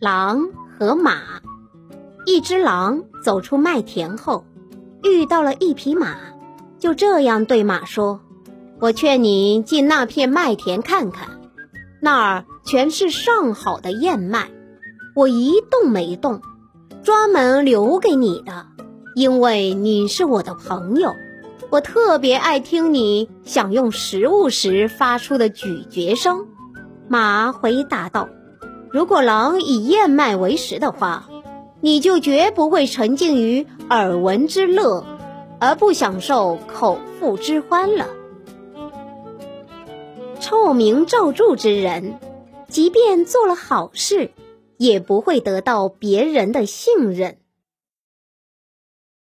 狼和马。一只狼走出麦田后，遇到了一匹马，就这样对马说：“我劝你进那片麦田看看，那儿全是上好的燕麦，我一动没动，专门留给你的，因为你是我的朋友，我特别爱听你享用食物时发出的咀嚼声。”马回答道。如果狼以燕麦为食的话，你就绝不会沉浸于耳闻之乐，而不享受口腹之欢了。臭名昭著之人，即便做了好事，也不会得到别人的信任。